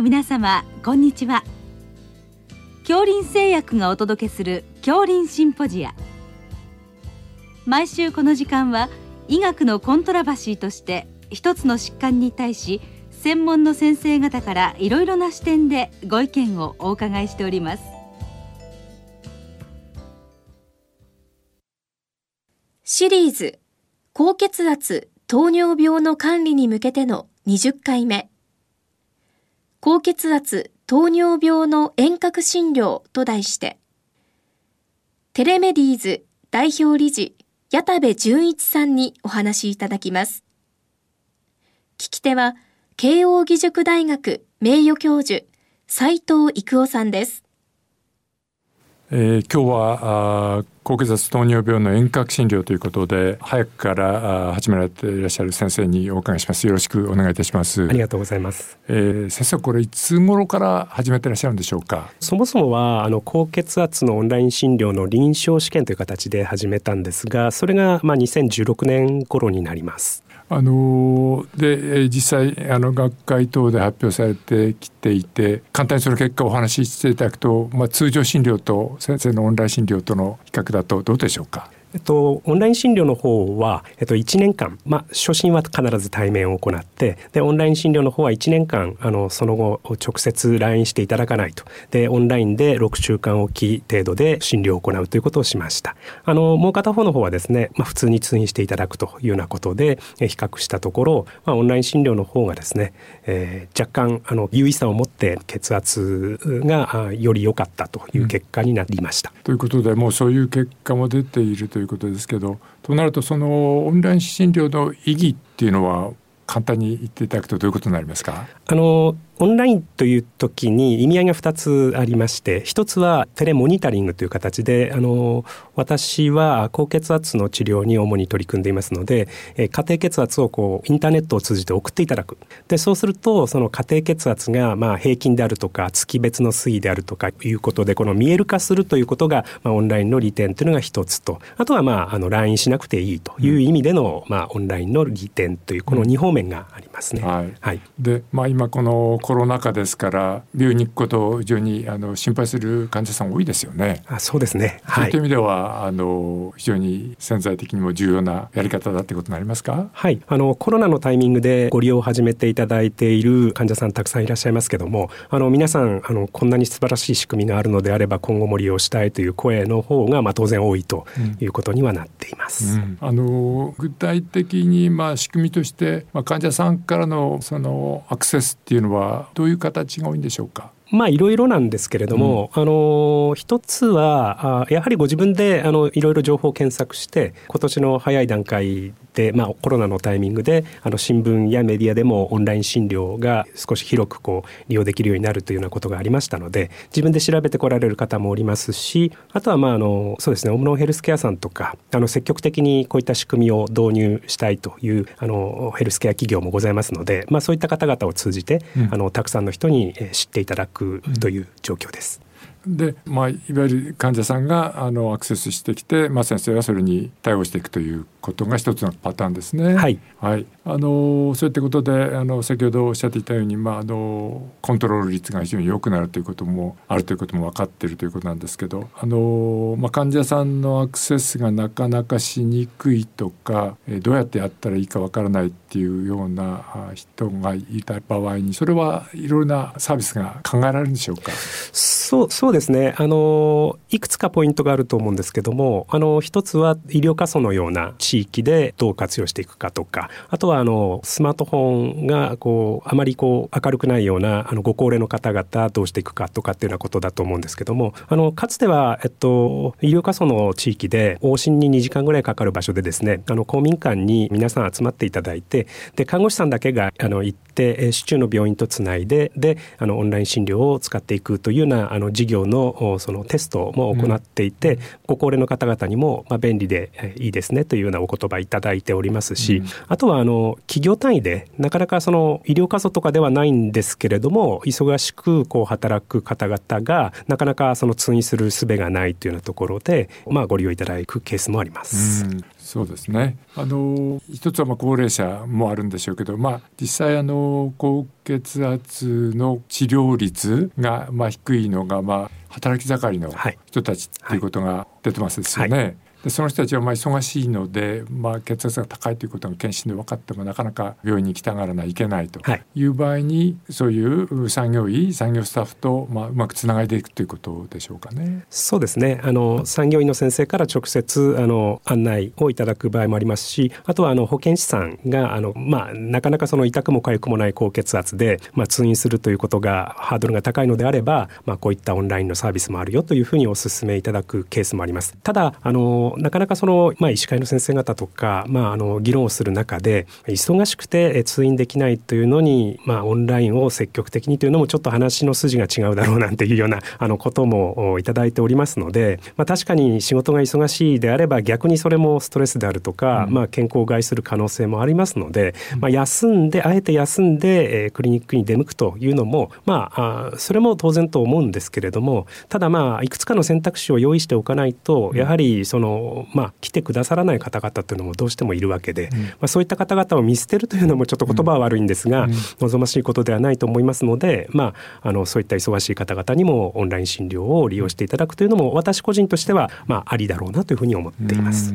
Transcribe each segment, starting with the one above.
の皆様こんにちは。恐林製薬がお届けする恐林シンポジア。毎週この時間は医学のコントラバシーとして一つの疾患に対し専門の先生方からいろいろな視点でご意見をお伺いしております。シリーズ高血圧糖尿病の管理に向けての20回目。高血圧糖尿病の遠隔診療と題してテレメディーズ代表理事矢田部純一さんにお話しいただきます。聞き手は慶應義塾大学名誉教授斉藤育夫さんです。えー、今日はあ高血圧糖尿病の遠隔診療ということで早くからあ始められていらっしゃる先生にお伺いします。よろしくお願いいたします。ありがとうございます、えー、先生これいつ頃から始めていらっしゃるんでしょうか？そもそもはあの高血圧のオンライン診療の臨床試験という形で始めたんですがそれがまあ2016年頃になりますあので実際あの学会等で発表されてきていて簡単にその結果をお話ししていただくと、まあ、通常診療と先生のオンライン診療との比較だとどうでしょうか？えっと、オンライン診療の方は、えっと、1年間、まあ、初診は必ず対面を行ってでオンライン診療の方は1年間あのその後直接来院していただかないと。でオンラインで6週間おき程度で診療を行うということをしました。あのもう片方の方はですね、まあ、普通に通院していただくというようなことで比較したところ、まあ、オンライン診療の方がですね、えー、若干あの優位さを持って血圧がより良かったという結果になりました。うん、ということでもうそういう結果も出ているといういうことですけどとなるとそのオンライン診療の意義っていうのは簡単に言っていただくとどういうことになりますか？あのオンラインという時に意味合いが2つありまして一つはテレモニタリングという形であの私は高血圧の治療に主に取り組んでいますので家庭血圧をこうインターネットを通じて送っていただく。でそうするとその家庭血圧がまあ平均であるとか月別の推移であるとかいうことでこの見える化するということが、まあ、オンラインの利点というのが一つと。あとはまああの来院しなくていいという意味での、まあ、オンラインの利点というこの2方面がありますね。はい、はい、でまあ今このコロナ禍ですから病院に行くことを非常にあの心配する患者さん多いですよね。あそうですね、はい、そういった意味ではあの非常に潜在的にも重要なやり方だってことになりますか？はい。あのコロナのタイミングでご利用を始めていただいている患者さんたくさんいらっしゃいますけどもあの皆さんあのこんなに素晴らしい仕組みがあるのであれば今後も利用したいという声の方が、まあ、当然多いということにはなっています。うんうん、あの具体的に、まあ、仕組みとして、まあ、患者さんからのそのアクセスっていうのはどういう形が多いんでしょうか？まあいろいろなんですけれども、うん、あの一つはあやはりご自分であのいろいろ情報を検索して今年の早い段階で、まあ、コロナのタイミングであの新聞やメディアでもオンライン診療が少し広くこう利用できるようになるというようなことがありましたので自分で調べてこられる方もおりますしあとはまああのそうですねオムロンヘルスケアさんとかあの積極的にこういった仕組みを導入したいというあのヘルスケア企業もございますので、まあ、そういった方々を通じて、うん、あのたくさんの人に知っていただくという状況です。で、まあ、いわゆる患者さんがあのアクセスしてきて、まあ、先生はそれに対応していくということが一つのパターンですね。はい、はい、あのそういったことであの先ほどおっしゃっていたように、まあ、あのコントロール率が非常に良くなるということもあるということも分かっているということなんですけどあの、まあ、患者さんのアクセスがなかなかしにくいとかどうやってやったらいいか分からないっていうような人がいた場合にそれはいろいろなサービスが考えられるんでしょうか？そうそうですね。あのいくつかポイントがあると思うんですけどもあの一つは医療過疎のような地域でどう活用していくかとかあとはあのスマートフォンがこうあまりこう明るくないようなあのご高齢の方々どうしていくかとかっていうようなことだと思うんですけどもあのかつては、えっと、医療過疎の地域で往診に2時間ぐらいかかる場所でですねあの公民館に皆さん集まっていただいてで看護師さんだけがあの行って市中の病院とつないでであのオンライン診療を使っていくというようなあの事業のそのテストも行っていて、うん、ご高齢の方々にも、まあ、便利でいいですねというようなお言葉いただいておりますし、うん、あとはあの企業単位でなかなかその医療過疎とかではないんですけれども忙しくこう働く方々がなかなかその通院する術がないというようなところで、まあ、ご利用いただくケースもあります。うんそうですね。あの一つはまあ高齢者もあるんでしょうけど、まあ、実際あの高血圧の治療率がまあ低いのがまあ働き盛りの人たちっていうことが出てますですよね。はいはいでその人たちはまあ忙しいので、まあ、血圧が高いということが検診で分かってもなかなか病院に来たがらないけないという場合に、はい、そういう産業医産業スタッフとまあうまくつながっていくということでしょうかね。そうですねあの産業医の先生から直接あの案内をいただく場合もありますしあとはあの保健師さんがあの、まあ、なかなかその痛くも痒くもない高血圧で、まあ、通院するということがハードルが高いのであれば、まあ、こういったオンラインのサービスもあるよというふうにお勧めいただくケースもあります。ただあのなかなかそのまあ、医師会の先生方とか、まあ、あの議論をする中で忙しくて通院できないというのに、まあ、オンラインを積極的にというのもちょっと話の筋が違うだろうなんていうようなあのこともいただいておりますので、まあ、確かに仕事が忙しいであれば逆にそれもストレスであるとか、うん、まあ、健康を害する可能性もありますので、まあ、休んであえて休んで、えー、クリニックに出向くというのも、まあ、あそれも当然と思うんですけれどもただまあいくつかの選択肢を用意しておかないとやはりその、まあ、来てくださらない方々というのもどうしてもいるわけで、うん、まあ、そういった方々を見捨てるというのもちょっと言葉は悪いんですが、うん、望ましいことではないと思いますので、まあ、あのそういった忙しい方々にもオンライン診療を利用していただくというのも私個人としては、まあ、ありだろうなというふうに思っています。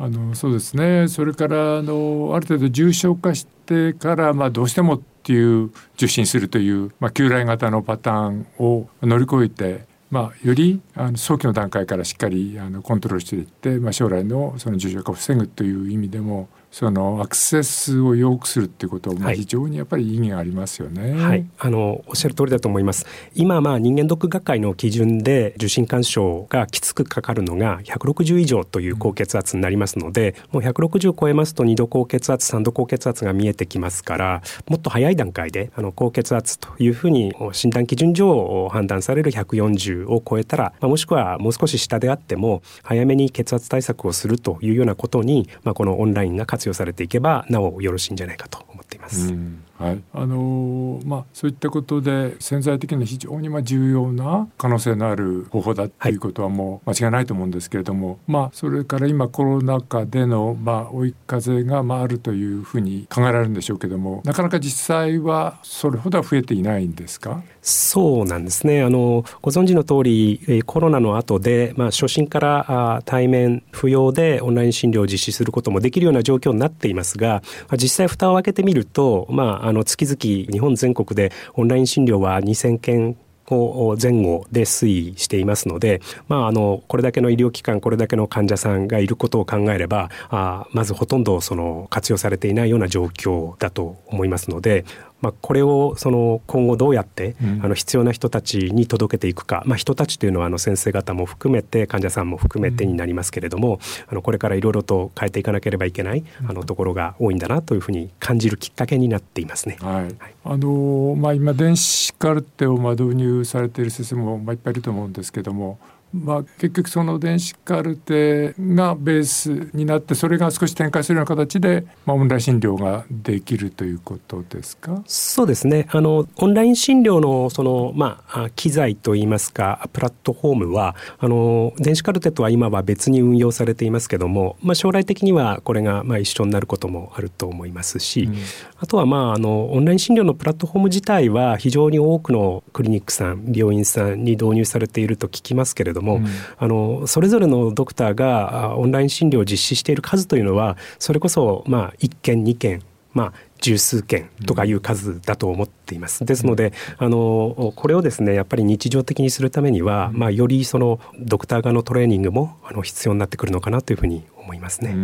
あのそうですね。それからあのある程度重症化してから、まあ、どうしてもっていう受診するという、まあ、旧来型のパターンを乗り越えてまあ、よりあの早期の段階からしっかりあのコントロールしていって、まあ、将来のその重症化を防ぐという意味でもそのアクセスを良くするっていうことは非常にやっぱり意義がありますよね。はい、あのおっしゃる通りだと思います。今まあ人間ドック学会の基準で受診勧奨がきつくかかるのが160以上という高血圧になりますので、うん、もう160を超えますと2度高血圧3度高血圧が見えてきますからもっと早い段階であの高血圧というふうに診断基準上判断される140を超えたら、まあ、もしくはもう少し下であっても早めに血圧対策をするというようなことに、まあ、このオンラインが活用されていけばなおよろしいんじゃないかと思っています。うんはい、あのー、まあそういったことで潜在的に非常にまあ重要な可能性のある方法だっていうことはもう間違いないと思うんですけれども、はい、まあそれから今コロナ禍でのまあ追い風がまああるというふうに考えられるんでしょうけども、なかなか実際はそれほどは増えていないんですか？そうなんですね。あのご存知の通りコロナの後でまあ初診から対面不要でオンライン診療を実施することもできるような状況になっていますが、実際蓋を開けてみるとまああの月々日本全国でオンライン診療は2000件前後で推移していますので、まあ、あのこれだけの医療機関これだけの患者さんがいることを考えればあまずほとんどその活用されていないような状況だと思いますのでまあ、これをその今後どうやって、あの必要な人たちに届けていくか、まあ、人たちというのはあの先生方も含めて患者さんも含めてになりますけれども、あのこれからいろいろと変えていかなければいけないあのところが多いんだなというふうに感じるきっかけになっていますね。はい、あのまあ、今電子カルテをまあ導入されている先生もまあいっぱいいると思うんですけどもまあ、結局その電子カルテがベースになってそれが少し展開するような形で、まあ、オンライン診療ができるということですか？そうですね。あのオンライン診療のその、まあ、機材といいますかプラットフォームはあの電子カルテとは今は別に運用されていますけども、まあ、将来的にはこれがまあ一緒になることもあると思いますし、うん、あとはまああのオンライン診療のプラットフォーム自体は非常に多くのクリニックさん病院さんに導入されていると聞きますけれどども、うん、あのそれぞれのドクターがオンライン診療を実施している数というのはそれこそまあ1件2件まあ十数件とかいう数だと思っています。ですので、あのこれをですねやっぱり日常的にするためには、まあ、よりそのドクター側のトレーニングもあの必要になってくるのかなというふうに思いますね。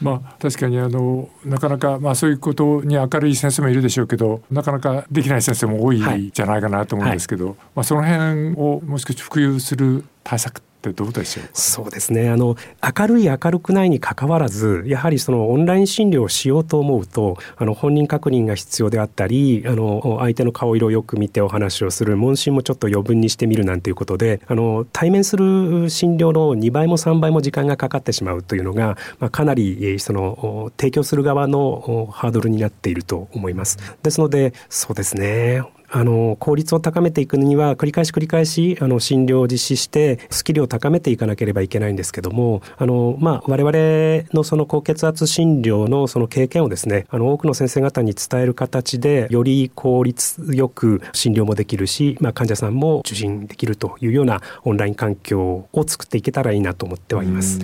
まあ確かにあのなかなかまあそういうことに明るい先生もいるでしょうけどなかなかできない先生も多いじゃないかなと思うんですけど、はいはい、まあその辺をもう少し普及する対策ってってどうでしょうそうですね。あの明るい明るくないにかかわらずやはりそのオンライン診療をしようと思うとあの本人確認が必要であったりあの相手の顔色をよく見てお話をする問診もちょっと余分にしてみるなんていうことであの対面する診療の2倍も3倍も時間がかかってしまうというのが、まあ、かなりその提供する側のハードルになっていると思います。ですのでそうですね。あの効率を高めていくには繰り返し繰り返しあの診療を実施してスキルを高めていかなければいけないんですけどもあの、まあ、我々のその高血圧診療のその経験をですねあの多くの先生方に伝える形でより効率よく診療もできるし、まあ、患者さんも受診できるというようなオンライン環境を作っていけたらいいなと思ってはいます。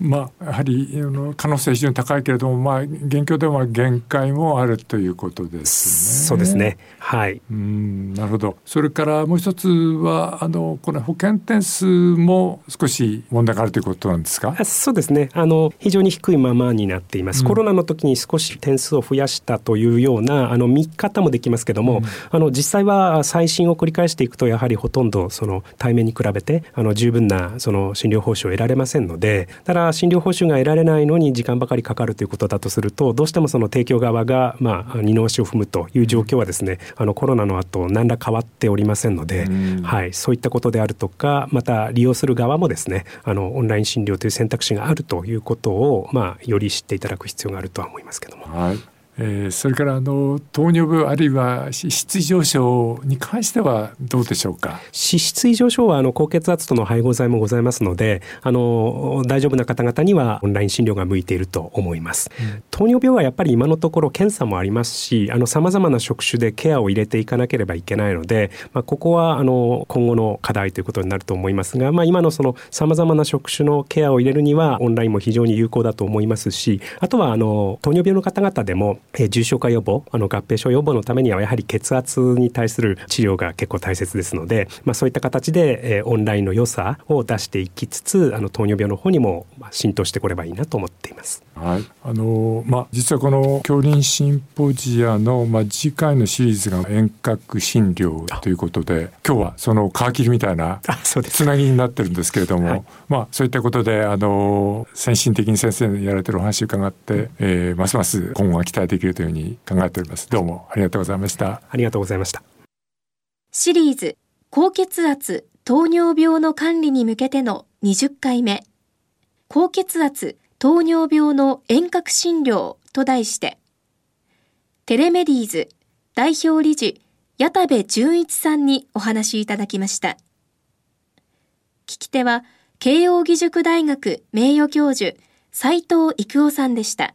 まあ、やはり可能性非常に高いけれども、まあ、現況では限界もあるということですね。そうですねはい。うんなるほど。それからもう一つはあのこの保険点数も少し問題があるということなんですか？そうですね。あの非常に低いままになっています、うん、コロナの時に少し点数を増やしたというようなあの見方もできますけども、うん、あの実際は再診を繰り返していくとやはりほとんどその対面に比べてあの十分なその診療報酬を得られませんのでただ診療報酬が得られないのに時間ばかりかかるということだとするとどうしてもその提供側がまあ二の足を踏むという状況はですねあのコロナの後何ら変わっておりませんので、はい、そういったことであるとかまた利用する側もですねあのオンライン診療という選択肢があるということを、まあ、より知っていただく必要があるとは思いますけども。はいえー、それからあの糖尿病あるいは脂質異常症に関してはどうでしょうか？脂質異常症はあの高血圧との配合剤もございますのであの大丈夫な方々にはオンライン診療が向いていると思います、うん、糖尿病はやっぱり今のところ検査もありますしさまざまな職種でケアを入れていかなければいけないので、まあ、ここはあの今後の課題ということになると思いますが、まあ、今のそのさまざまな職種のケアを入れるにはオンラインも非常に有効だと思いますしあとはあの糖尿病の方々でもえ重症化予防あの合併症予防のためにはやはり血圧に対する治療が結構大切ですので、まあ、そういった形で、えー、オンラインの良さを出していきつつあの糖尿病の方にも浸透してこればいいなと思っています。はい、あのまあ実はこの恐林シンポジアのまあ次回のシリーズが遠隔診療ということで今日はその皮切りみたいなつなぎになってるんですけれども、はい、まあそういったことであの先進的に先生のやられてるお話を伺って、えー、ますます今後が期待できるというふうに考えております。どうもありがとうございました。ありがとうございました。シリーズ高血圧糖尿病の管理に向けての20回目高血圧糖尿病の遠隔診療と題して、テレメディーズ代表理事矢田部純一さんにお話いただきました。聞き手は、慶應義塾大学名誉教授斉藤育夫さんでした。